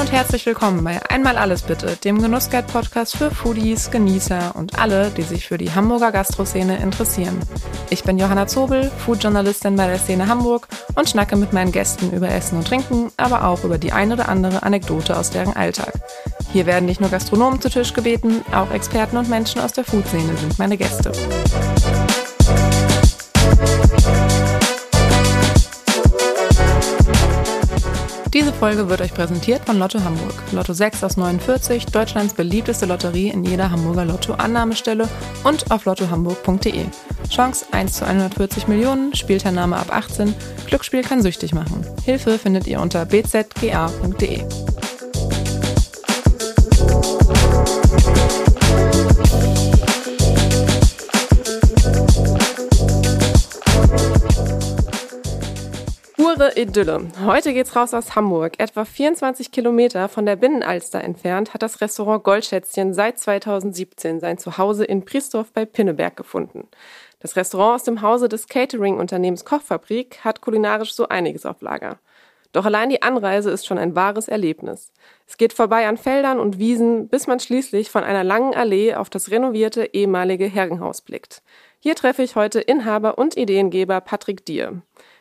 und herzlich willkommen bei Einmal Alles Bitte, dem Genussguide-Podcast für Foodies, Genießer und alle, die sich für die Hamburger Gastroszene interessieren. Ich bin Johanna Zobel, Foodjournalistin bei der Szene Hamburg und schnacke mit meinen Gästen über Essen und Trinken, aber auch über die ein oder andere Anekdote aus deren Alltag. Hier werden nicht nur Gastronomen zu Tisch gebeten, auch Experten und Menschen aus der Foodszene sind meine Gäste. Diese Folge wird euch präsentiert von Lotto Hamburg. Lotto 6 aus 49, Deutschlands beliebteste Lotterie in jeder Hamburger Lotto-Annahmestelle und auf lottohamburg.de. Chance 1 zu 140 Millionen, Spielteilnahme ab 18, Glücksspiel kann süchtig machen. Hilfe findet ihr unter bzga.de. Pure Idylle. Heute geht's raus aus Hamburg. Etwa 24 Kilometer von der Binnenalster entfernt hat das Restaurant Goldschätzchen seit 2017 sein Zuhause in Priesdorf bei Pinneberg gefunden. Das Restaurant aus dem Hause des Catering-Unternehmens Kochfabrik hat kulinarisch so einiges auf Lager. Doch allein die Anreise ist schon ein wahres Erlebnis. Es geht vorbei an Feldern und Wiesen, bis man schließlich von einer langen Allee auf das renovierte ehemalige Herrenhaus blickt. Hier treffe ich heute Inhaber und Ideengeber Patrick Dier.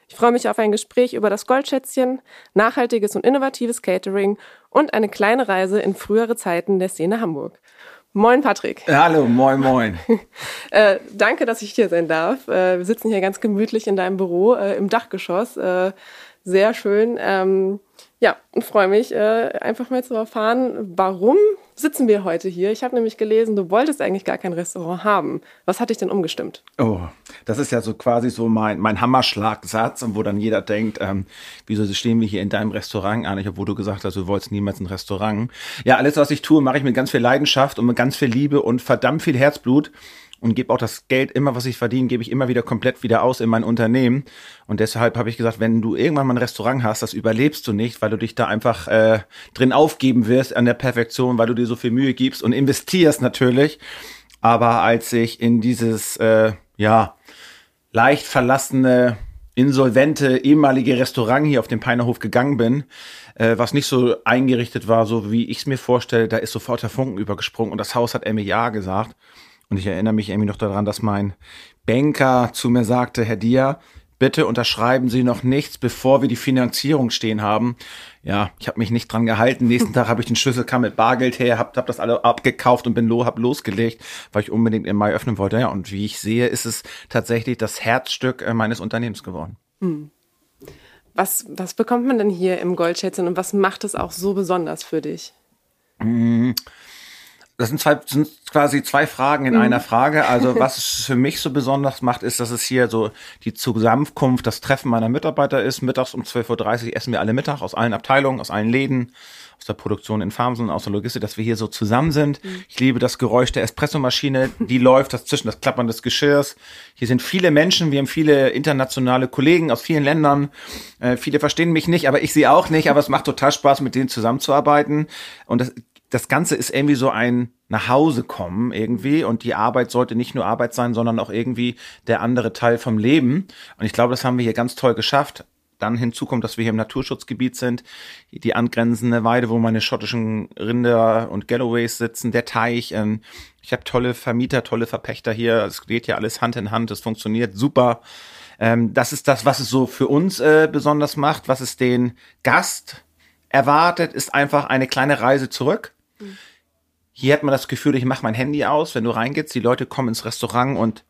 Ich freue mich auf ein Gespräch über das Goldschätzchen, nachhaltiges und innovatives Catering und eine kleine Reise in frühere Zeiten der Szene Hamburg. Moin, Patrick. Hallo, moin, moin. äh, danke, dass ich hier sein darf. Äh, wir sitzen hier ganz gemütlich in deinem Büro äh, im Dachgeschoss. Sehr schön. Ähm, ja, und freue mich, äh, einfach mal zu erfahren, warum sitzen wir heute hier. Ich habe nämlich gelesen, du wolltest eigentlich gar kein Restaurant haben. Was hat dich denn umgestimmt? Oh, das ist ja so quasi so mein, mein Hammerschlagsatz, wo dann jeder denkt, ähm, wieso stehen wir hier in deinem Restaurant eigentlich, obwohl du gesagt hast, du wolltest niemals ein Restaurant. Ja, alles, was ich tue, mache ich mit ganz viel Leidenschaft und mit ganz viel Liebe und verdammt viel Herzblut und gebe auch das Geld immer, was ich verdiene, gebe ich immer wieder komplett wieder aus in mein Unternehmen. Und deshalb habe ich gesagt, wenn du irgendwann mal ein Restaurant hast, das überlebst du nicht, weil du dich da einfach äh, drin aufgeben wirst an der Perfektion, weil du dir so viel Mühe gibst und investierst natürlich. Aber als ich in dieses äh, ja leicht verlassene insolvente ehemalige Restaurant hier auf dem Peinerhof gegangen bin, äh, was nicht so eingerichtet war, so wie ich es mir vorstelle, da ist sofort der Funken übergesprungen und das Haus hat mir ja gesagt. Und ich erinnere mich irgendwie noch daran, dass mein Banker zu mir sagte, Herr Dier, bitte unterschreiben Sie noch nichts, bevor wir die Finanzierung stehen haben. Ja, ich habe mich nicht dran gehalten. Nächsten Tag habe ich den Schlüssel, kam mit Bargeld her, habe hab das alle abgekauft und bin lo, hab losgelegt, weil ich unbedingt im Mai öffnen wollte. Ja, und wie ich sehe, ist es tatsächlich das Herzstück äh, meines Unternehmens geworden. Hm. Was, was bekommt man denn hier im Goldschätzchen und was macht es auch so besonders für dich? Hm das sind, zwei, sind quasi zwei Fragen in mhm. einer Frage. Also was es für mich so besonders macht, ist, dass es hier so die Zusammenkunft, das Treffen meiner Mitarbeiter ist. Mittags um 12.30 Uhr essen wir alle Mittag aus allen Abteilungen, aus allen Läden, aus der Produktion in Farmsen, aus der Logistik, dass wir hier so zusammen sind. Mhm. Ich liebe das Geräusch der Espressomaschine, die läuft, das zwischen das Klappern des Geschirrs. Hier sind viele Menschen, wir haben viele internationale Kollegen aus vielen Ländern. Äh, viele verstehen mich nicht, aber ich sie auch nicht, aber es macht total Spaß, mit denen zusammenzuarbeiten. Und das das Ganze ist irgendwie so ein nach Hause kommen irgendwie und die Arbeit sollte nicht nur Arbeit sein, sondern auch irgendwie der andere Teil vom Leben. Und ich glaube, das haben wir hier ganz toll geschafft. Dann hinzu kommt, dass wir hier im Naturschutzgebiet sind, die angrenzende Weide, wo meine schottischen Rinder und Galloways sitzen, der Teich. Ähm, ich habe tolle Vermieter, tolle Verpächter hier. Es geht ja alles Hand in Hand. Es funktioniert super. Ähm, das ist das, was es so für uns äh, besonders macht. Was es den Gast erwartet, ist einfach eine kleine Reise zurück hier hat man das Gefühl, ich mache mein Handy aus, wenn du reingehst, die Leute kommen ins Restaurant und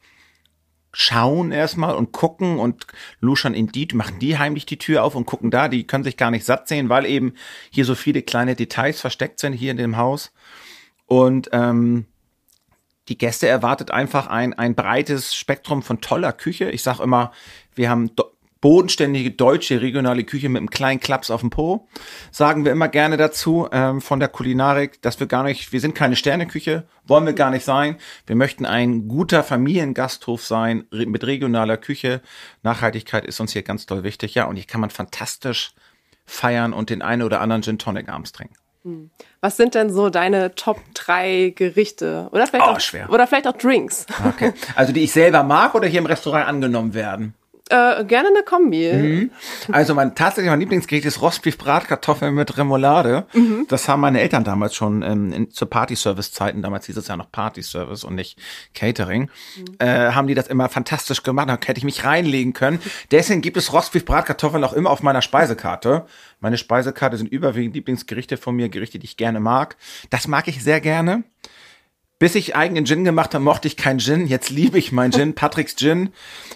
schauen erstmal und gucken und luschern in die, machen die heimlich die Tür auf und gucken da, die können sich gar nicht satt sehen, weil eben hier so viele kleine Details versteckt sind hier in dem Haus. Und ähm, die Gäste erwartet einfach ein, ein breites Spektrum von toller Küche. Ich sag immer, wir haben bodenständige deutsche regionale Küche mit einem kleinen Klaps auf dem Po. Sagen wir immer gerne dazu ähm, von der Kulinarik, dass wir gar nicht, wir sind keine Sterneküche, wollen wir gar nicht sein. Wir möchten ein guter Familiengasthof sein mit regionaler Küche. Nachhaltigkeit ist uns hier ganz toll wichtig. Ja, und hier kann man fantastisch feiern und den einen oder anderen Gin Tonic abends trinken. Hm. Was sind denn so deine Top 3 Gerichte? Oder vielleicht, oh, auch, schwer. oder vielleicht auch Drinks? Okay. Also die ich selber mag oder hier im Restaurant angenommen werden? Äh, gerne eine Kombi. Mhm. Also mein tatsächlich mein Lieblingsgericht ist Rostbeef Bratkartoffeln mit Remoulade. Mhm. Das haben meine Eltern damals schon ähm, in, zu Party-Service-Zeiten, damals hieß es ja noch Party-Service und nicht Catering, mhm. äh, haben die das immer fantastisch gemacht. Da hätte ich mich reinlegen können. Deswegen gibt es Rostbeef Bratkartoffeln auch immer auf meiner Speisekarte. Meine Speisekarte sind überwiegend Lieblingsgerichte von mir, Gerichte, die ich gerne mag. Das mag ich sehr gerne. Bis ich eigenen Gin gemacht habe, mochte ich keinen Gin. Jetzt liebe ich meinen Gin. Patricks Gin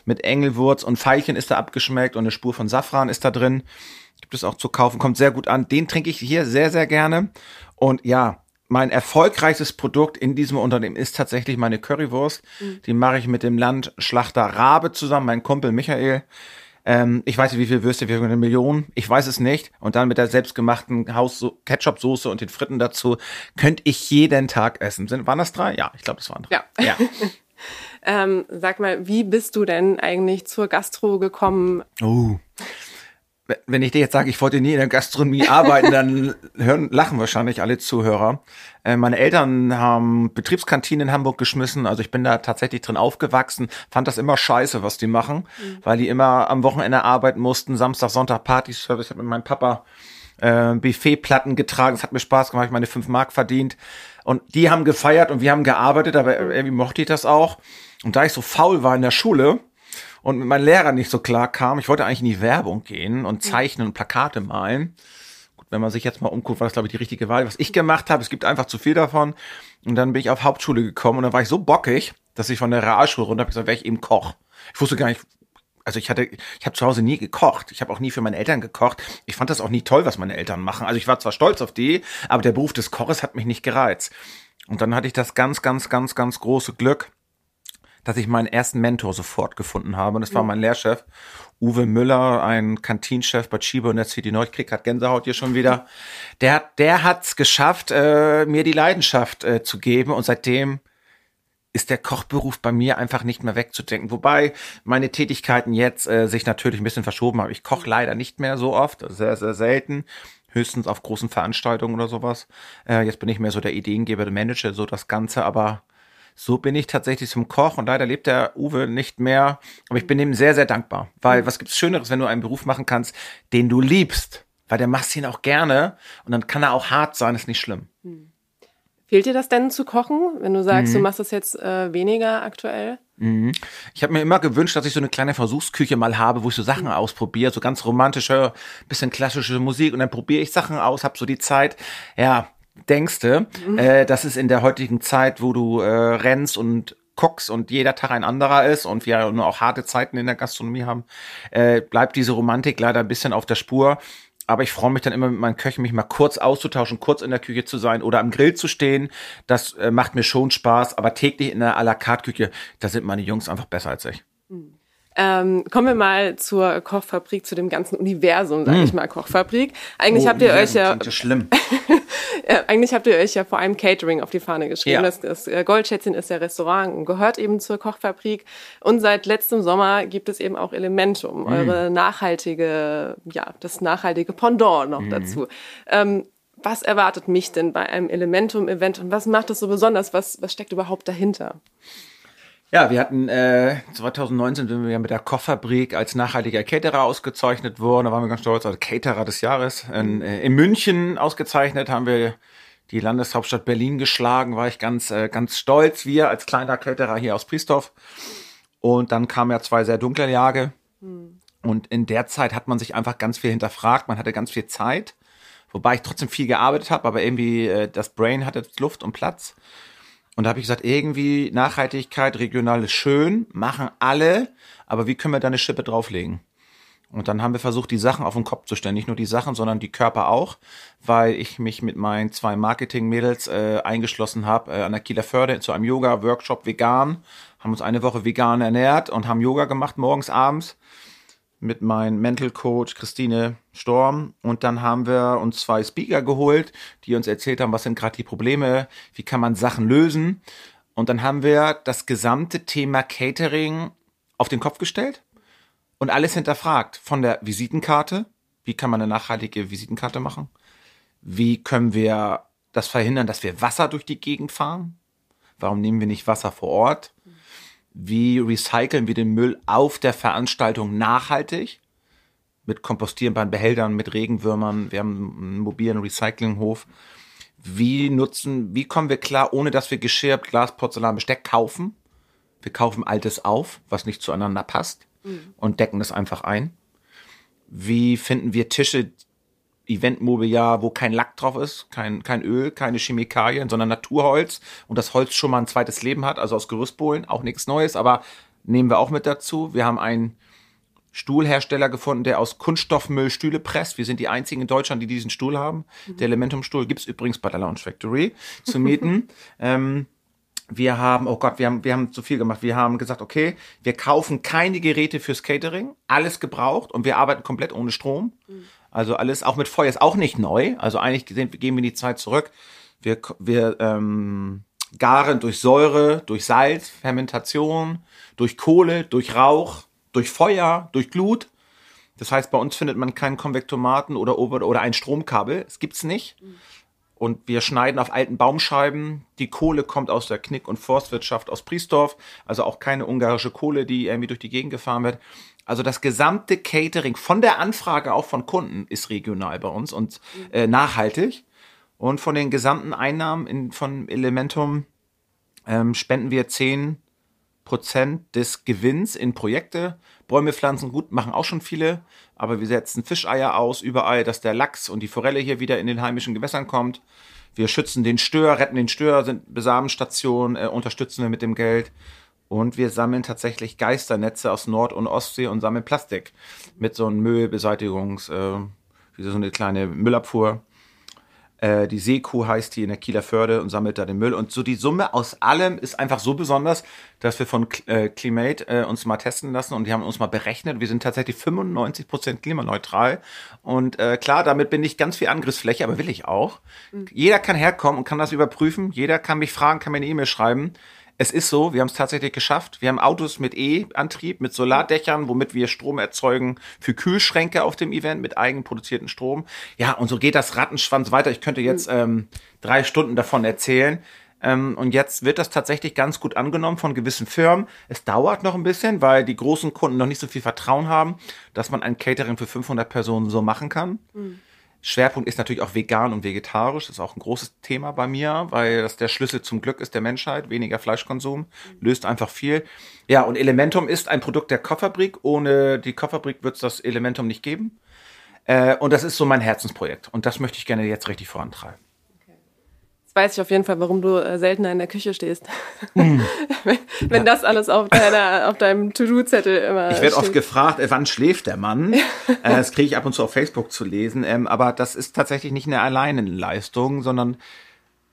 mit Engelwurz und Veilchen ist da abgeschmeckt und eine Spur von Safran ist da drin. Gibt es auch zu kaufen, kommt sehr gut an. Den trinke ich hier sehr, sehr gerne. Und ja, mein erfolgreichstes Produkt in diesem Unternehmen ist tatsächlich meine Currywurst. Mhm. Die mache ich mit dem Landschlachter Rabe zusammen, mein Kumpel Michael. Ähm, ich weiß nicht, wie viel Würste wir eine Million. Ich weiß es nicht. Und dann mit der selbstgemachten Haus Ketchup-Soße und den Fritten dazu könnte ich jeden Tag essen. Sind, waren das drei? Ja, ich glaube, das waren drei. Ja. ja. ähm, sag mal, wie bist du denn eigentlich zur Gastro gekommen? Oh wenn ich dir jetzt sage, ich wollte nie in der Gastronomie arbeiten, dann hören, lachen wahrscheinlich alle Zuhörer. Äh, meine Eltern haben Betriebskantinen in Hamburg geschmissen, also ich bin da tatsächlich drin aufgewachsen, fand das immer scheiße, was die machen, mhm. weil die immer am Wochenende arbeiten mussten, Samstag, Sonntag Partyservice, ich habe mit meinem Papa äh, Buffetplatten getragen, es hat mir Spaß gemacht, ich meine fünf Mark verdient und die haben gefeiert und wir haben gearbeitet, aber irgendwie mochte ich das auch. Und da ich so faul war in der Schule, und mit meinem Lehrer nicht so klar kam. Ich wollte eigentlich in die Werbung gehen und zeichnen und Plakate malen. Gut, wenn man sich jetzt mal umguckt, war das, glaube ich, die richtige Wahl. Was ich gemacht habe, es gibt einfach zu viel davon. Und dann bin ich auf Hauptschule gekommen und dann war ich so bockig, dass ich von der Realschule runter habe gesagt, wäre ich eben Koch. Ich wusste gar nicht, also ich hatte, ich habe zu Hause nie gekocht. Ich habe auch nie für meine Eltern gekocht. Ich fand das auch nie toll, was meine Eltern machen. Also ich war zwar stolz auf die, aber der Beruf des Koches hat mich nicht gereizt. Und dann hatte ich das ganz, ganz, ganz, ganz große Glück, dass ich meinen ersten Mentor sofort gefunden habe. Und das war mein Lehrchef, Uwe Müller, ein Kantinchef bei Chibo in der City Nord. Ich krieg grad Gänsehaut hier schon wieder. Der, der hat's geschafft, äh, mir die Leidenschaft äh, zu geben. Und seitdem ist der Kochberuf bei mir einfach nicht mehr wegzudenken. Wobei meine Tätigkeiten jetzt äh, sich natürlich ein bisschen verschoben haben. Ich koche leider nicht mehr so oft, sehr, sehr selten. Höchstens auf großen Veranstaltungen oder sowas. Äh, jetzt bin ich mehr so der Ideengeber, der Manager, so das Ganze, aber so bin ich tatsächlich zum Koch und leider lebt der Uwe nicht mehr. Aber ich bin ihm sehr, sehr dankbar. Weil was gibt's Schöneres, wenn du einen Beruf machen kannst, den du liebst? Weil der machst ihn auch gerne und dann kann er auch hart sein, ist nicht schlimm. Mhm. Fehlt dir das denn zu kochen, wenn du sagst, mhm. du machst das jetzt äh, weniger aktuell? Mhm. Ich habe mir immer gewünscht, dass ich so eine kleine Versuchsküche mal habe, wo ich so Sachen mhm. ausprobiere, so ganz romantische, bisschen klassische Musik und dann probiere ich Sachen aus, habe so die Zeit. Ja, denkste, mhm. äh, dass es in der heutigen Zeit, wo du äh, rennst und guckst und jeder Tag ein anderer ist und wir nur auch harte Zeiten in der Gastronomie haben, äh, bleibt diese Romantik leider ein bisschen auf der Spur. Aber ich freue mich dann immer mit meinen Köchen, mich mal kurz auszutauschen, kurz in der Küche zu sein oder am Grill zu stehen. Das äh, macht mir schon Spaß. Aber täglich in der à la carte Küche, da sind meine Jungs einfach besser als ich. Mhm. Ähm, kommen wir mal zur Kochfabrik, zu dem ganzen Universum, sage mm. ich mal, Kochfabrik. Eigentlich oh, habt ihr euch ja, ja schlimm. eigentlich habt ihr euch ja vor allem Catering auf die Fahne geschrieben. Ja. Das, das äh, Goldschätzchen ist ja Restaurant und gehört eben zur Kochfabrik. Und seit letztem Sommer gibt es eben auch Elementum, mm. eure nachhaltige, ja, das nachhaltige Pendant noch mm. dazu. Ähm, was erwartet mich denn bei einem Elementum-Event und was macht es so besonders? Was, was steckt überhaupt dahinter? Ja, wir hatten äh, 2019 sind wir ja mit der Kochfabrik als nachhaltiger Caterer ausgezeichnet worden. Da waren wir ganz stolz, also Caterer des Jahres. In, äh, in München ausgezeichnet haben wir die Landeshauptstadt Berlin geschlagen, war ich ganz, äh, ganz stolz. Wir als kleiner Caterer hier aus Priestorf. Und dann kamen ja zwei sehr dunkle Jahre. Hm. Und in der Zeit hat man sich einfach ganz viel hinterfragt. Man hatte ganz viel Zeit. Wobei ich trotzdem viel gearbeitet habe, aber irgendwie äh, das Brain hatte Luft und Platz. Und da habe ich gesagt, irgendwie Nachhaltigkeit, regional ist schön, machen alle, aber wie können wir da eine Schippe drauflegen? Und dann haben wir versucht, die Sachen auf den Kopf zu stellen. Nicht nur die Sachen, sondern die Körper auch, weil ich mich mit meinen zwei Marketing-Mädels äh, eingeschlossen habe äh, an der Kieler Förde zu einem Yoga-Workshop vegan, haben uns eine Woche vegan ernährt und haben Yoga gemacht morgens, abends mit meinem Mental Coach Christine Storm und dann haben wir uns zwei Speaker geholt, die uns erzählt haben, was sind gerade die Probleme, wie kann man Sachen lösen und dann haben wir das gesamte Thema Catering auf den Kopf gestellt und alles hinterfragt von der Visitenkarte, wie kann man eine nachhaltige Visitenkarte machen? Wie können wir das verhindern, dass wir Wasser durch die Gegend fahren? Warum nehmen wir nicht Wasser vor Ort? Wie recyceln wir den Müll auf der Veranstaltung nachhaltig mit kompostierbaren Behältern, mit Regenwürmern. Wir haben einen mobilen Recyclinghof. Wie nutzen, wie kommen wir klar, ohne dass wir Geschirr, Glas, Porzellan, Besteck kaufen? Wir kaufen altes auf, was nicht zueinander passt mhm. und decken das einfach ein. Wie finden wir Tische, Eventmobiliar, wo kein Lack drauf ist, kein, kein Öl, keine Chemikalien, sondern Naturholz und das Holz schon mal ein zweites Leben hat, also aus Gerüstbohlen, auch nichts Neues, aber nehmen wir auch mit dazu. Wir haben einen Stuhlhersteller gefunden, der aus Kunststoffmüll Stühle presst. Wir sind die einzigen in Deutschland, die diesen Stuhl haben. Mhm. Der Elementum-Stuhl gibt's übrigens bei der Lounge Factory zu mieten. ähm, wir haben, oh Gott, wir haben, wir haben zu viel gemacht. Wir haben gesagt, okay, wir kaufen keine Geräte fürs Catering, alles gebraucht und wir arbeiten komplett ohne Strom. Mhm. Also alles, auch mit Feuer ist auch nicht neu. Also eigentlich gehen wir in die Zeit zurück. Wir, wir ähm, garen durch Säure, durch Salz, Fermentation, durch Kohle, durch Rauch durch Feuer, durch Glut. Das heißt, bei uns findet man keinen Konvektomaten oder, oder ein Stromkabel. Das gibt's nicht. Und wir schneiden auf alten Baumscheiben. Die Kohle kommt aus der Knick- und Forstwirtschaft aus Priesdorf. Also auch keine ungarische Kohle, die irgendwie durch die Gegend gefahren wird. Also das gesamte Catering von der Anfrage auch von Kunden ist regional bei uns und äh, nachhaltig. Und von den gesamten Einnahmen in, von Elementum ähm, spenden wir 10 Prozent des Gewinns in Projekte. Bäume pflanzen gut, machen auch schon viele, aber wir setzen Fischeier aus überall, dass der Lachs und die Forelle hier wieder in den heimischen Gewässern kommt. Wir schützen den Stör, retten den Stör, sind Besamenstation, äh, unterstützen wir mit dem Geld. Und wir sammeln tatsächlich Geisternetze aus Nord- und Ostsee und sammeln Plastik mit so einem Müllbeseitigungs, äh, wie so eine kleine Müllabfuhr. Äh, die Seekuh heißt die in der Kieler Förde und sammelt da den Müll. Und so die Summe aus allem ist einfach so besonders, dass wir von äh, Climate äh, uns mal testen lassen und die haben uns mal berechnet. Wir sind tatsächlich 95 Prozent klimaneutral. Und äh, klar, damit bin ich ganz viel Angriffsfläche, aber will ich auch. Mhm. Jeder kann herkommen und kann das überprüfen. Jeder kann mich fragen, kann mir eine E-Mail schreiben. Es ist so, wir haben es tatsächlich geschafft. Wir haben Autos mit E-Antrieb, mit Solardächern, womit wir Strom erzeugen für Kühlschränke auf dem Event mit eigenproduzierten Strom. Ja, und so geht das Rattenschwanz weiter. Ich könnte jetzt hm. ähm, drei Stunden davon erzählen. Ähm, und jetzt wird das tatsächlich ganz gut angenommen von gewissen Firmen. Es dauert noch ein bisschen, weil die großen Kunden noch nicht so viel Vertrauen haben, dass man ein Catering für 500 Personen so machen kann. Mhm. Schwerpunkt ist natürlich auch vegan und vegetarisch. Das ist auch ein großes Thema bei mir, weil das der Schlüssel zum Glück ist der Menschheit. Weniger Fleischkonsum löst einfach viel. Ja, und Elementum ist ein Produkt der Kopffabrik. Ohne die Kopffabrik wird es das Elementum nicht geben. Äh, und das ist so mein Herzensprojekt. Und das möchte ich gerne jetzt richtig vorantreiben weiß ich auf jeden Fall, warum du äh, seltener in der Küche stehst. Mm. wenn, wenn ja. das alles auf, deiner, auf deinem To-Do-Zettel immer. Ich werde oft gefragt, äh, wann schläft der Mann? äh, das kriege ich ab und zu auf Facebook zu lesen. Ähm, aber das ist tatsächlich nicht eine alleine Leistung, sondern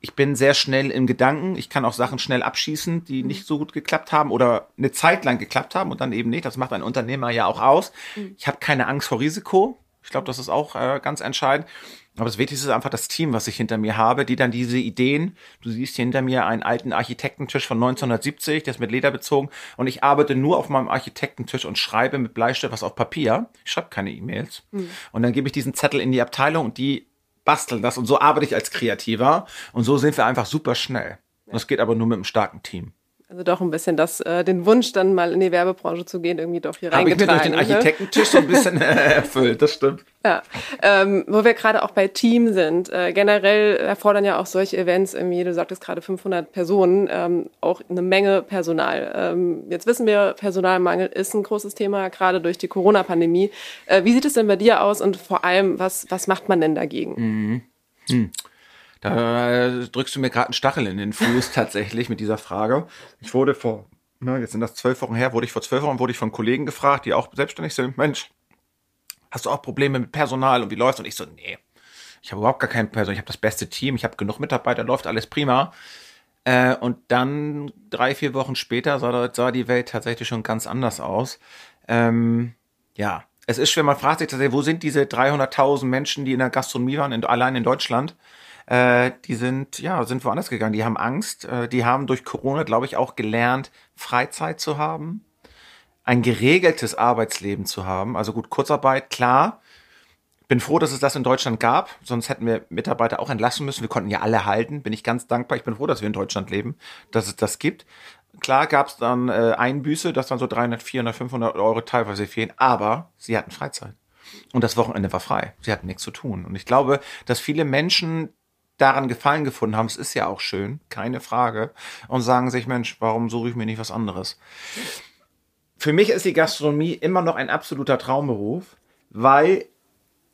ich bin sehr schnell im Gedanken. Ich kann auch Sachen schnell abschießen, die mhm. nicht so gut geklappt haben oder eine Zeit lang geklappt haben und dann eben nicht. Das macht ein Unternehmer ja auch aus. Mhm. Ich habe keine Angst vor Risiko. Ich glaube, das ist auch äh, ganz entscheidend. Aber das Wichtigste ist einfach das Team, was ich hinter mir habe, die dann diese Ideen, du siehst hier hinter mir einen alten Architektentisch von 1970, der ist mit Leder bezogen und ich arbeite nur auf meinem Architektentisch und schreibe mit Bleistift was auf Papier. Ich schreibe keine E-Mails. Mhm. Und dann gebe ich diesen Zettel in die Abteilung und die basteln das und so arbeite ich als Kreativer und so sind wir einfach super schnell. Ja. Das geht aber nur mit einem starken Team. Also doch ein bisschen das, äh, den Wunsch, dann mal in die Werbebranche zu gehen, irgendwie doch hier reingetragen. Habe ich mir durch den? Architektentisch so ein bisschen äh, erfüllt, das stimmt. Ja, ähm, wo wir gerade auch bei Team sind. Äh, generell erfordern ja auch solche Events irgendwie, du sagtest gerade 500 Personen, ähm, auch eine Menge Personal. Ähm, jetzt wissen wir, Personalmangel ist ein großes Thema, gerade durch die Corona-Pandemie. Äh, wie sieht es denn bei dir aus und vor allem, was, was macht man denn dagegen? Mhm. Hm. Da drückst du mir gerade einen Stachel in den Fuß tatsächlich mit dieser Frage. Ich wurde vor, ne, jetzt sind das zwölf Wochen her, wurde ich vor zwölf Wochen wurde ich von Kollegen gefragt, die auch selbstständig sind. Mensch, hast du auch Probleme mit Personal und wie läuft's? Und ich so, nee, ich habe überhaupt gar kein Personal, ich habe das beste Team, ich habe genug Mitarbeiter, läuft alles prima. Äh, und dann drei, vier Wochen später sah, sah die Welt tatsächlich schon ganz anders aus. Ähm, ja, es ist schwer, man fragt sich tatsächlich, wo sind diese 300.000 Menschen, die in der Gastronomie waren, in, allein in Deutschland? äh, die sind, ja, sind woanders gegangen. Die haben Angst. Äh, die haben durch Corona, glaube ich, auch gelernt, Freizeit zu haben, ein geregeltes Arbeitsleben zu haben. Also gut, Kurzarbeit, klar. Bin froh, dass es das in Deutschland gab, sonst hätten wir Mitarbeiter auch entlassen müssen. Wir konnten ja alle halten, bin ich ganz dankbar. Ich bin froh, dass wir in Deutschland leben, dass es das gibt. Klar gab es dann äh, Einbüße, dass dann so 300, 400, 500 Euro teilweise fehlen, aber sie hatten Freizeit. Und das Wochenende war frei. Sie hatten nichts zu tun. Und ich glaube, dass viele Menschen daran Gefallen gefunden haben, es ist ja auch schön, keine Frage, und sagen sich, Mensch, warum suche ich mir nicht was anderes? Für mich ist die Gastronomie immer noch ein absoluter Traumberuf, weil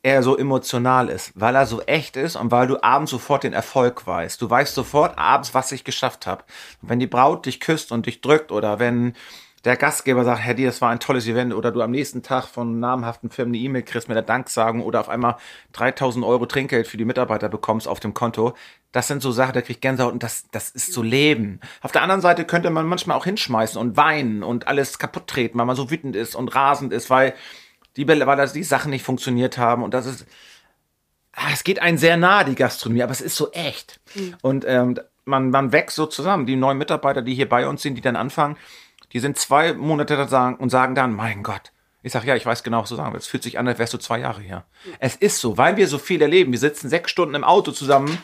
er so emotional ist, weil er so echt ist und weil du abends sofort den Erfolg weißt. Du weißt sofort abends, was ich geschafft habe. Wenn die Braut dich küsst und dich drückt oder wenn der Gastgeber sagt, Herr, das war ein tolles Event oder du am nächsten Tag von namhaften Firmen eine E-Mail kriegst mit der Danksagung oder auf einmal 3000 Euro Trinkgeld für die Mitarbeiter bekommst auf dem Konto. Das sind so Sachen, da krieg ich Gänsehaut und das, das ist so Leben. Auf der anderen Seite könnte man manchmal auch hinschmeißen und weinen und alles kaputt treten, weil man so wütend ist und rasend ist, weil die, weil das die Sachen nicht funktioniert haben und das ist, ah, es geht einen sehr nahe, die Gastronomie, aber es ist so echt. Mhm. Und ähm, man, man wächst so zusammen. Die neuen Mitarbeiter, die hier bei uns sind, die dann anfangen, die sind zwei Monate da sagen und sagen dann, mein Gott. Ich sage, ja, ich weiß genau, was du sagen willst. Es fühlt sich an, als wärst du zwei Jahre hier. Es ist so, weil wir so viel erleben. Wir sitzen sechs Stunden im Auto zusammen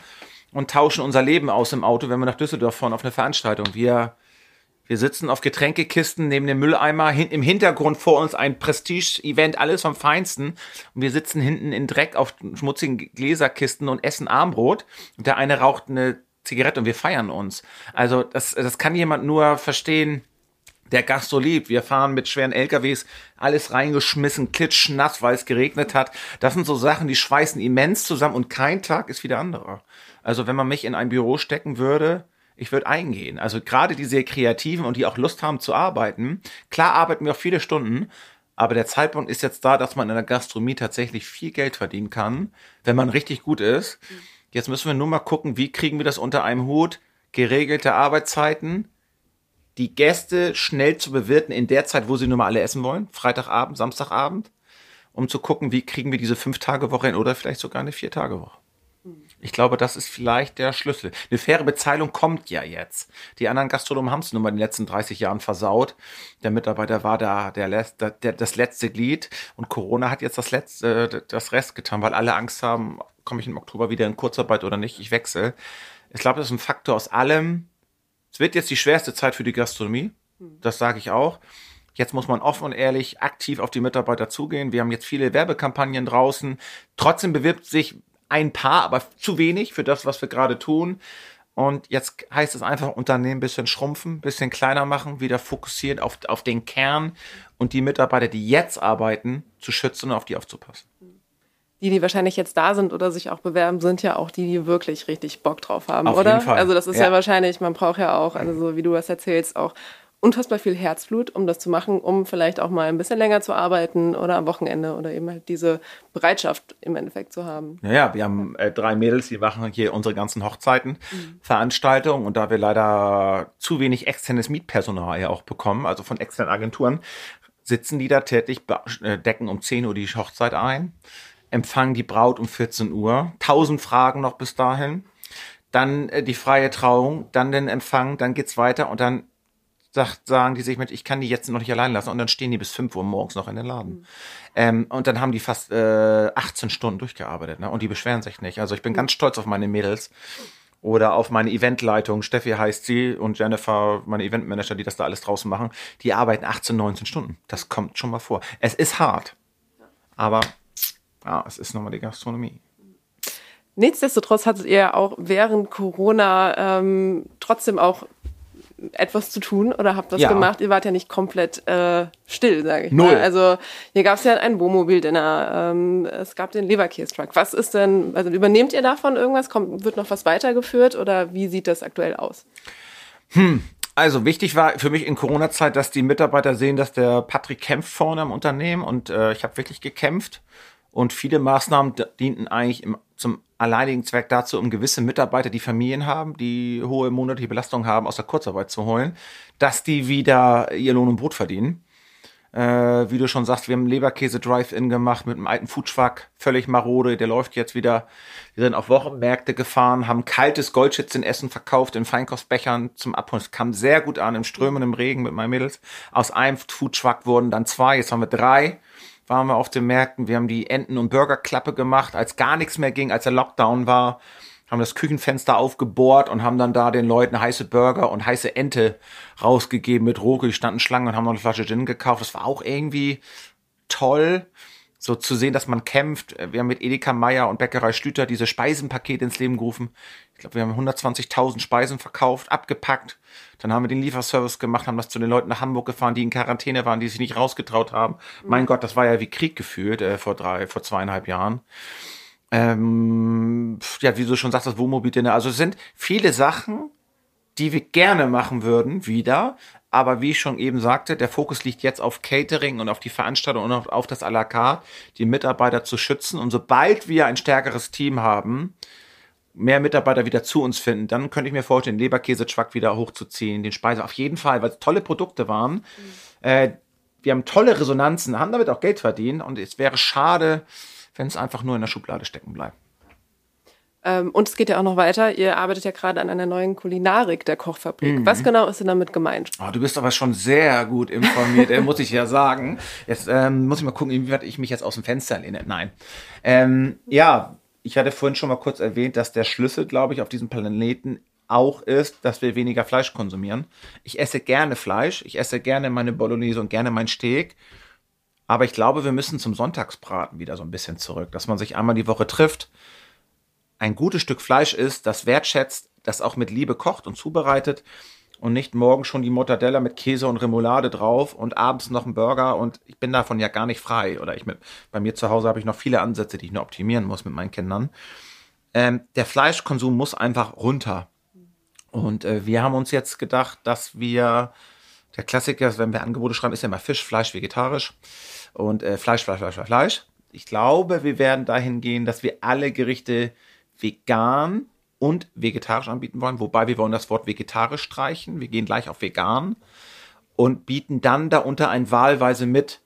und tauschen unser Leben aus im Auto, wenn wir nach Düsseldorf fahren auf eine Veranstaltung. Wir wir sitzen auf Getränkekisten neben dem Mülleimer, hin, im Hintergrund vor uns ein Prestige-Event, alles vom Feinsten. Und wir sitzen hinten in Dreck auf schmutzigen Gläserkisten und essen Armbrot. Und der eine raucht eine Zigarette und wir feiern uns. Also das, das kann jemand nur verstehen, der Gast so liebt. Wir fahren mit schweren LKWs, alles reingeschmissen, klitschnass, weil es geregnet hat. Das sind so Sachen, die schweißen immens zusammen und kein Tag ist wie der andere. Also wenn man mich in ein Büro stecken würde, ich würde eingehen. Also gerade die sehr Kreativen und die auch Lust haben zu arbeiten. Klar arbeiten wir auch viele Stunden, aber der Zeitpunkt ist jetzt da, dass man in der Gastronomie tatsächlich viel Geld verdienen kann, wenn man richtig gut ist. Jetzt müssen wir nur mal gucken, wie kriegen wir das unter einem Hut? Geregelte Arbeitszeiten, die Gäste schnell zu bewirten in der Zeit, wo sie nur mal alle essen wollen, Freitagabend, Samstagabend, um zu gucken, wie kriegen wir diese fünf Tage Woche hin oder vielleicht sogar eine vier Tage Woche. Ich glaube, das ist vielleicht der Schlüssel. Eine faire Bezahlung kommt ja jetzt. Die anderen Gastronomen haben es nun mal in den letzten 30 Jahren versaut. Der Mitarbeiter war da der, der, der, das letzte Glied und Corona hat jetzt das letzte, das Rest getan, weil alle Angst haben, komme ich im Oktober wieder in Kurzarbeit oder nicht, ich wechsle. Ich glaube, das ist ein Faktor aus allem. Es wird jetzt die schwerste Zeit für die Gastronomie. Das sage ich auch. Jetzt muss man offen und ehrlich aktiv auf die Mitarbeiter zugehen. Wir haben jetzt viele Werbekampagnen draußen. Trotzdem bewirbt sich ein paar, aber zu wenig für das, was wir gerade tun. Und jetzt heißt es einfach, Unternehmen ein bisschen schrumpfen, ein bisschen kleiner machen, wieder fokussieren auf, auf den Kern und die Mitarbeiter, die jetzt arbeiten, zu schützen und auf die aufzupassen. Die, die wahrscheinlich jetzt da sind oder sich auch bewerben, sind ja auch die, die wirklich richtig Bock drauf haben, auf oder? Jeden Fall. Also das ist ja. ja wahrscheinlich, man braucht ja auch, also so wie du das erzählst, auch unfassbar viel Herzblut, um das zu machen, um vielleicht auch mal ein bisschen länger zu arbeiten oder am Wochenende oder eben halt diese Bereitschaft im Endeffekt zu haben. Ja, ja wir haben äh, drei Mädels, die machen hier unsere ganzen Hochzeiten, mhm. Veranstaltungen und da wir leider zu wenig externes Mietpersonal ja auch bekommen, also von externen Agenturen, sitzen die da tätig, äh, decken um 10 Uhr die Hochzeit ein, empfangen die Braut um 14 Uhr, tausend Fragen noch bis dahin, dann äh, die freie Trauung, dann den Empfang, dann geht's weiter und dann sagt, sagen die sich mit, ich kann die jetzt noch nicht allein lassen und dann stehen die bis 5 Uhr morgens noch in den Laden. Mhm. Ähm, und dann haben die fast äh, 18 Stunden durchgearbeitet ne? und die beschweren sich nicht. Also ich bin mhm. ganz stolz auf meine Mädels oder auf meine Eventleitung. Steffi heißt sie und Jennifer, meine Eventmanager, die das da alles draußen machen, die arbeiten 18, 19 Stunden. Das kommt schon mal vor. Es ist hart, aber ja, es ist nochmal die Gastronomie. Nichtsdestotrotz hattet ihr auch während Corona ähm, trotzdem auch etwas zu tun oder habt was ja. gemacht. Ihr wart ja nicht komplett äh, still, sage ich Null. mal. Also hier gab es ja ein Wohnmobil-Dinner, ähm, es gab den Leberkäse-Truck. Was ist denn, also übernehmt ihr davon irgendwas? Kommt, wird noch was weitergeführt oder wie sieht das aktuell aus? Hm. Also wichtig war für mich in Corona-Zeit, dass die Mitarbeiter sehen, dass der Patrick kämpft vorne im Unternehmen und äh, ich habe wirklich gekämpft und viele Maßnahmen dienten eigentlich im, zum alleinigen Zweck dazu, um gewisse Mitarbeiter, die Familien haben, die hohe monatliche Belastung haben, aus der Kurzarbeit zu holen, dass die wieder ihr Lohn und Brot verdienen. Äh, wie du schon sagst, wir haben Leberkäse Drive-In gemacht mit einem alten Foodtruck, völlig marode, der läuft jetzt wieder. Wir sind auf Wochenmärkte gefahren, haben kaltes Goldschütz in Essen verkauft, in Feinkostbechern zum Abholen. Es kam sehr gut an, im strömenden Regen mit meinen Mädels. Aus einem Foodtruck wurden dann zwei, jetzt haben wir drei waren wir auf den Märkten. Wir haben die Enten- und Burgerklappe gemacht, als gar nichts mehr ging, als der Lockdown war. haben das Küchenfenster aufgebohrt und haben dann da den Leuten heiße Burger und heiße Ente rausgegeben mit. Die standen Schlangen und haben noch eine Flasche Gin gekauft. Das war auch irgendwie toll so zu sehen, dass man kämpft. Wir haben mit Edeka Meier und Bäckerei Stüter diese Speisenpakete ins Leben gerufen. Ich glaube, wir haben 120.000 Speisen verkauft, abgepackt. Dann haben wir den Lieferservice gemacht, haben das zu den Leuten nach Hamburg gefahren, die in Quarantäne waren, die sich nicht rausgetraut haben. Mhm. Mein Gott, das war ja wie Krieg gefühlt äh, vor drei, vor zweieinhalb Jahren. Ähm, ja, wie du schon sagst, das Wohnmobil-Dinner. Also es sind viele Sachen, die wir gerne machen würden, wieder. Aber wie ich schon eben sagte, der Fokus liegt jetzt auf Catering und auf die Veranstaltung und auf, auf das à la carte, die Mitarbeiter zu schützen. Und sobald wir ein stärkeres Team haben, mehr Mitarbeiter wieder zu uns finden, dann könnte ich mir vorstellen, den Leberkäse-Schwack wieder hochzuziehen, den Speise. Auf jeden Fall, weil es tolle Produkte waren. Mhm. Äh, wir haben tolle Resonanzen, haben damit auch Geld verdient. Und es wäre schade, wenn es einfach nur in der Schublade stecken bleibt. Ähm, und es geht ja auch noch weiter. Ihr arbeitet ja gerade an einer neuen Kulinarik der Kochfabrik. Mhm. Was genau ist denn damit gemeint? Oh, du bist aber schon sehr gut informiert, äh, muss ich ja sagen. Jetzt ähm, muss ich mal gucken, inwieweit ich mich jetzt aus dem Fenster lehne. Nein. Ähm, ja, ich hatte vorhin schon mal kurz erwähnt, dass der Schlüssel, glaube ich, auf diesem Planeten auch ist, dass wir weniger Fleisch konsumieren. Ich esse gerne Fleisch, ich esse gerne meine Bolognese und gerne mein Steak. Aber ich glaube, wir müssen zum Sonntagsbraten wieder so ein bisschen zurück, dass man sich einmal die Woche trifft, ein gutes Stück Fleisch ist, das wertschätzt, das auch mit Liebe kocht und zubereitet und nicht morgen schon die Mortadella mit Käse und Remoulade drauf und abends noch ein Burger und ich bin davon ja gar nicht frei oder ich mit, bei mir zu Hause habe ich noch viele Ansätze, die ich nur optimieren muss mit meinen Kindern. Ähm, der Fleischkonsum muss einfach runter. Und äh, wir haben uns jetzt gedacht, dass wir, der Klassiker, wenn wir Angebote schreiben, ist ja immer Fisch, Fleisch, vegetarisch und äh, Fleisch, Fleisch, Fleisch, Fleisch, Fleisch. Ich glaube, wir werden dahin gehen, dass wir alle Gerichte vegan und vegetarisch anbieten wollen, wobei wir wollen das Wort vegetarisch streichen. Wir gehen gleich auf vegan und bieten dann darunter ein wahlweise mit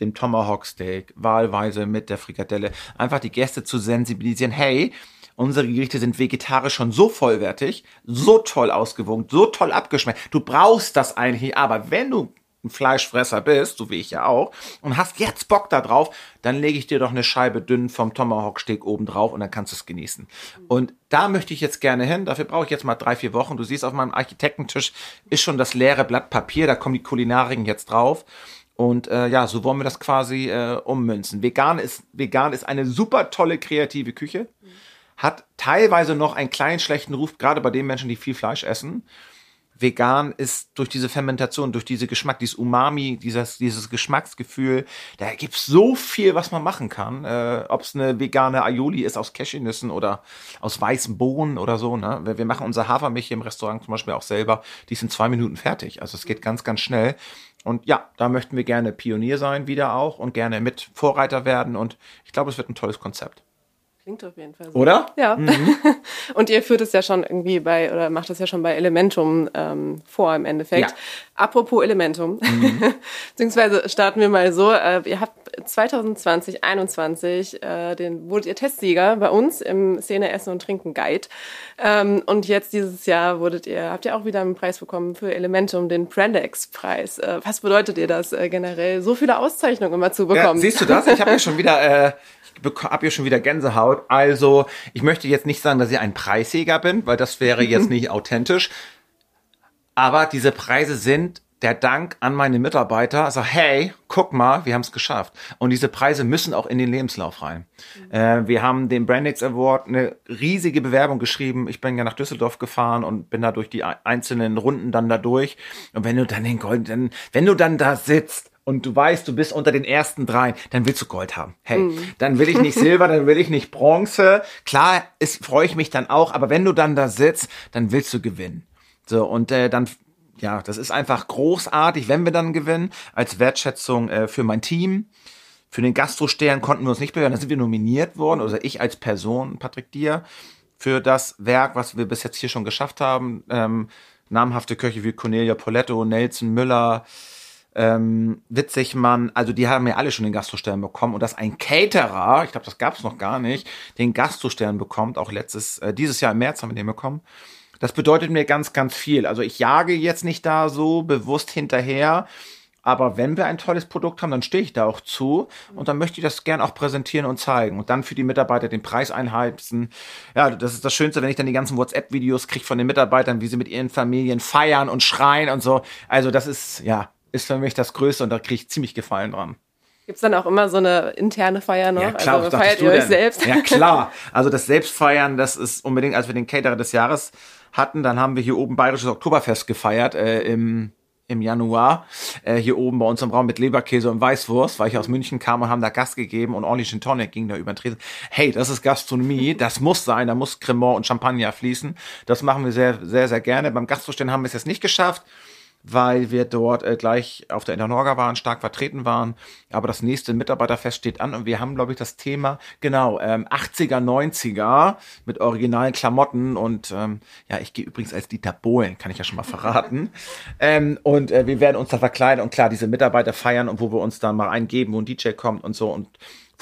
dem Tomahawk Steak, wahlweise mit der Frikadelle, einfach die Gäste zu sensibilisieren, hey, unsere Gerichte sind vegetarisch schon so vollwertig, so toll ausgewogen, so toll abgeschmeckt. Du brauchst das eigentlich, aber wenn du ein Fleischfresser bist, so wie ich ja auch, und hast jetzt Bock da drauf, dann lege ich dir doch eine Scheibe dünn vom Tomahawk-Steak oben drauf und dann kannst du es genießen. Und da möchte ich jetzt gerne hin. Dafür brauche ich jetzt mal drei, vier Wochen. Du siehst, auf meinem Architektentisch ist schon das leere Blatt Papier. Da kommen die Kulinariken jetzt drauf. Und äh, ja, so wollen wir das quasi äh, ummünzen. Vegan ist, vegan ist eine super tolle kreative Küche. Hat teilweise noch einen kleinen schlechten Ruf, gerade bei den Menschen, die viel Fleisch essen vegan ist durch diese Fermentation, durch diese Geschmack, dieses Umami, dieses, dieses Geschmacksgefühl, da gibt's so viel, was man machen kann. Äh, Ob es eine vegane Aioli ist aus Cashewnüssen oder aus weißen Bohnen oder so. Ne? Wir, wir machen unser Hafermilch im Restaurant zum Beispiel auch selber. Die sind zwei Minuten fertig. Also es geht ganz, ganz schnell. Und ja, da möchten wir gerne Pionier sein wieder auch und gerne mit Vorreiter werden. Und ich glaube, es wird ein tolles Konzept. Klingt auf jeden Fall so. Oder? Ja. Mhm. Und ihr führt es ja schon irgendwie bei, oder macht es ja schon bei Elementum ähm, vor im Endeffekt. Ja. Apropos Elementum, mhm. beziehungsweise starten wir mal so. Äh, ihr habt 2020, 2021 äh, den, wurdet ihr Testsieger bei uns im Szene Essen und Trinken Guide. Ähm, und jetzt dieses Jahr wurdet ihr, habt ihr auch wieder einen Preis bekommen für Elementum, den Brandex-Preis. Äh, was bedeutet ihr das äh, generell, so viele Auszeichnungen immer zu bekommen? Ja, siehst du das? Ich habe ja schon wieder äh, habe hier schon wieder Gänsehaut. Also, ich möchte jetzt nicht sagen, dass ich ein Preisjäger bin, weil das wäre jetzt nicht authentisch. Aber diese Preise sind der Dank an meine Mitarbeiter. Also, hey, guck mal, wir haben es geschafft. Und diese Preise müssen auch in den Lebenslauf rein. Mhm. Äh, wir haben den Brandix Award eine riesige Bewerbung geschrieben. Ich bin ja nach Düsseldorf gefahren und bin da durch die einzelnen Runden dann da durch. Und wenn du dann den Golden, wenn du dann da sitzt und du weißt, du bist unter den ersten dreien, dann willst du Gold haben. Hey, mm. dann will ich nicht Silber, dann will ich nicht Bronze. Klar, ist freue ich mich dann auch, aber wenn du dann da sitzt, dann willst du gewinnen. So und äh, dann ja, das ist einfach großartig, wenn wir dann gewinnen als Wertschätzung äh, für mein Team. Für den Gastrostern konnten wir uns nicht bewerben, da sind wir nominiert worden, oder also ich als Person, Patrick Dier, für das Werk, was wir bis jetzt hier schon geschafft haben. Ähm, namhafte Köche wie Cornelia Poletto, Nelson Müller, ähm, Witzigmann, also die haben ja alle schon den Gastrostern bekommen und dass ein Caterer, ich glaube, das gab es noch gar nicht, den Gastrostern bekommt, auch letztes, äh, dieses Jahr im März haben wir den bekommen. Das bedeutet mir ganz, ganz viel. Also ich jage jetzt nicht da so bewusst hinterher, Aber wenn wir ein tolles Produkt haben, dann stehe ich da auch zu und dann möchte ich das gern auch präsentieren und zeigen und dann für die Mitarbeiter den Preis einheimsen. Ja, das ist das Schönste, wenn ich dann die ganzen WhatsApp-Videos kriege von den Mitarbeitern, wie sie mit ihren Familien feiern und schreien und so. Also das ist, ja, ist für mich das Größte und da kriege ich ziemlich Gefallen dran. Gibt es dann auch immer so eine interne Feier noch? Ja, klar, also feiert ihr euch selbst? Ja, klar. Also das Selbstfeiern, das ist unbedingt, als wir den Caterer des Jahres hatten, dann haben wir hier oben Bayerisches Oktoberfest gefeiert äh, im im Januar äh, hier oben bei uns im Raum mit Leberkäse und Weißwurst, weil ich aus München kam und haben da Gast gegeben und ordentlich Tonic ging da über den Tresen. Hey, das ist Gastronomie, das muss sein, da muss Cremant und Champagner fließen. Das machen wir sehr, sehr, sehr gerne. Beim Gastrostellen haben wir es jetzt nicht geschafft weil wir dort äh, gleich auf der Internorga waren, stark vertreten waren. Aber das nächste Mitarbeiterfest steht an und wir haben, glaube ich, das Thema, genau, ähm, 80er, 90er mit originalen Klamotten und ähm, ja, ich gehe übrigens als Dieter Bohlen, kann ich ja schon mal verraten. ähm, und äh, wir werden uns da verkleiden und klar, diese Mitarbeiter feiern und wo wir uns dann mal eingeben, wo ein DJ kommt und so und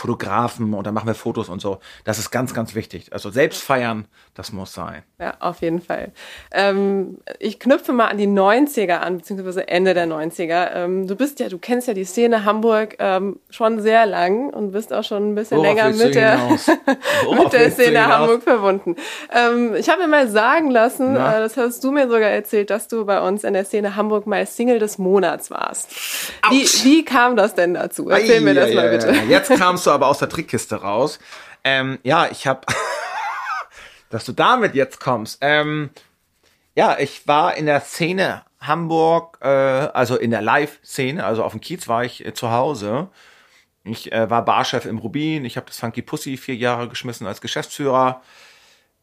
Fotografen und dann machen wir Fotos und so. Das ist ganz, ganz wichtig. Also selbst feiern, das muss sein. Ja, auf jeden Fall. Ähm, ich knüpfe mal an die 90er an, beziehungsweise Ende der 90er. Ähm, du bist ja, du kennst ja die Szene Hamburg ähm, schon sehr lang und bist auch schon ein bisschen Worauf länger mit der, mit der Szene Hamburg verbunden. Ähm, ich habe mir mal sagen lassen, äh, das hast du mir sogar erzählt, dass du bei uns in der Szene Hamburg mal Single des Monats warst. Wie, wie, kam das denn dazu? Erzähl Ei, mir das mal bitte. Jetzt kamst du aber aus der Trickkiste raus. Ähm, ja, ich habe, dass du damit jetzt kommst. Ähm, ja, ich war in der Szene Hamburg, äh, also in der Live-Szene, also auf dem Kiez war ich äh, zu Hause. Ich äh, war Barchef im Rubin, ich habe das Funky Pussy vier Jahre geschmissen als Geschäftsführer.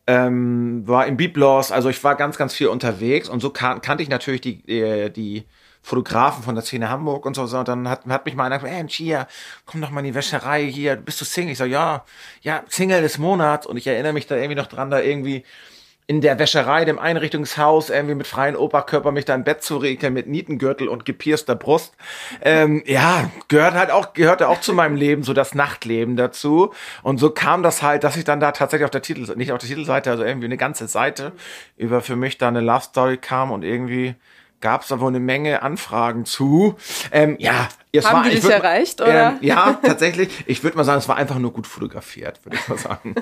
Ähm, war im Biblos, also ich war ganz, ganz viel unterwegs und so kan kannte ich natürlich die, die, die Fotografen von der Szene Hamburg und so. Und dann hat, hat mich mal einer gesagt, hey, hier, komm doch mal in die Wäscherei hier, bist du Single? Ich sag, ja, ja, Single des Monats. Und ich erinnere mich da irgendwie noch dran, da irgendwie in der Wäscherei, dem Einrichtungshaus, irgendwie mit freien Oberkörper mich da im Bett zu regeln mit Nietengürtel und gepierster Brust. Ähm, ja, gehört halt auch, gehörte auch zu meinem Leben, so das Nachtleben dazu. Und so kam das halt, dass ich dann da tatsächlich auf der Titel, nicht auf der Titelseite, also irgendwie eine ganze Seite über für mich da eine Love Story kam und irgendwie gab es da wohl eine Menge Anfragen zu. Ähm, ja, es Haben war, die dich würd, erreicht, oder? Ähm, ja, tatsächlich. Ich würde mal sagen, es war einfach nur gut fotografiert, würde ich mal sagen.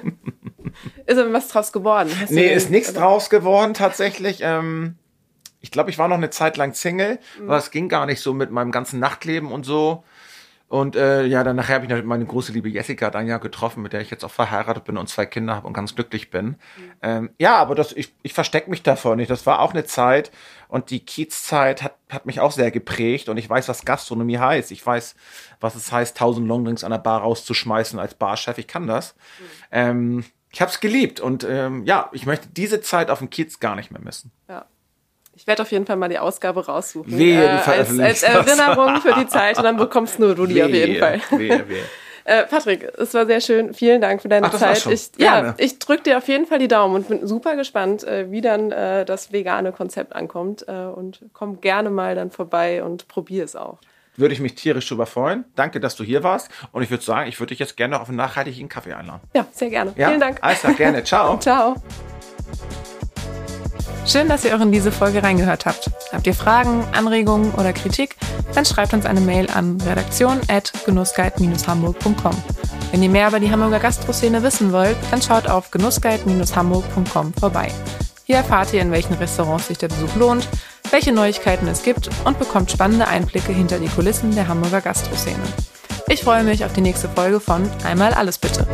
ist aber was draus geworden? Hast nee, ist nichts draus geworden, tatsächlich. Ähm, ich glaube, ich war noch eine Zeit lang Single, mhm. aber es ging gar nicht so mit meinem ganzen Nachtleben und so. Und äh, ja, dann nachher habe ich meine große liebe Jessica dann ja getroffen, mit der ich jetzt auch verheiratet bin und zwei Kinder habe und ganz glücklich bin. Mhm. Ähm, ja, aber das, ich, ich verstecke mich davor nicht. Das war auch eine Zeit und die Kiezzeit hat, hat mich auch sehr geprägt und ich weiß, was Gastronomie heißt. Ich weiß, was es heißt, tausend Longdrinks an der Bar rauszuschmeißen als Barchef. Ich kann das. Mhm. Ähm, ich habe es geliebt und ähm, ja, ich möchte diese Zeit auf dem Kiez gar nicht mehr missen. Ja. Ich werde auf jeden Fall mal die Ausgabe raussuchen. Wehe, äh, als, als Erinnerung für die Zeit und dann bekommst nur du die wehe, auf jeden Fall. Wehe, wehe. Äh, Patrick, es war sehr schön. Vielen Dank für deine Ach, Zeit. Ich, ja, ich drücke dir auf jeden Fall die Daumen und bin super gespannt, äh, wie dann äh, das vegane Konzept ankommt. Äh, und komm gerne mal dann vorbei und probier es auch. Würde ich mich tierisch drüber freuen. Danke, dass du hier warst. Und ich würde sagen, ich würde dich jetzt gerne auf einen nachhaltigen Kaffee einladen. Ja, sehr gerne. Ja? Vielen Dank. Alles klar, gerne. Ciao. Ciao. Schön, dass ihr auch in diese Folge reingehört habt. Habt ihr Fragen, Anregungen oder Kritik? Dann schreibt uns eine Mail an redaktion.genussguide-hamburg.com. Wenn ihr mehr über die Hamburger Gastroszene wissen wollt, dann schaut auf genussguide-hamburg.com vorbei. Hier erfahrt ihr, in welchen Restaurants sich der Besuch lohnt, welche Neuigkeiten es gibt und bekommt spannende Einblicke hinter die Kulissen der Hamburger Gastroszene. Ich freue mich auf die nächste Folge von Einmal alles bitte.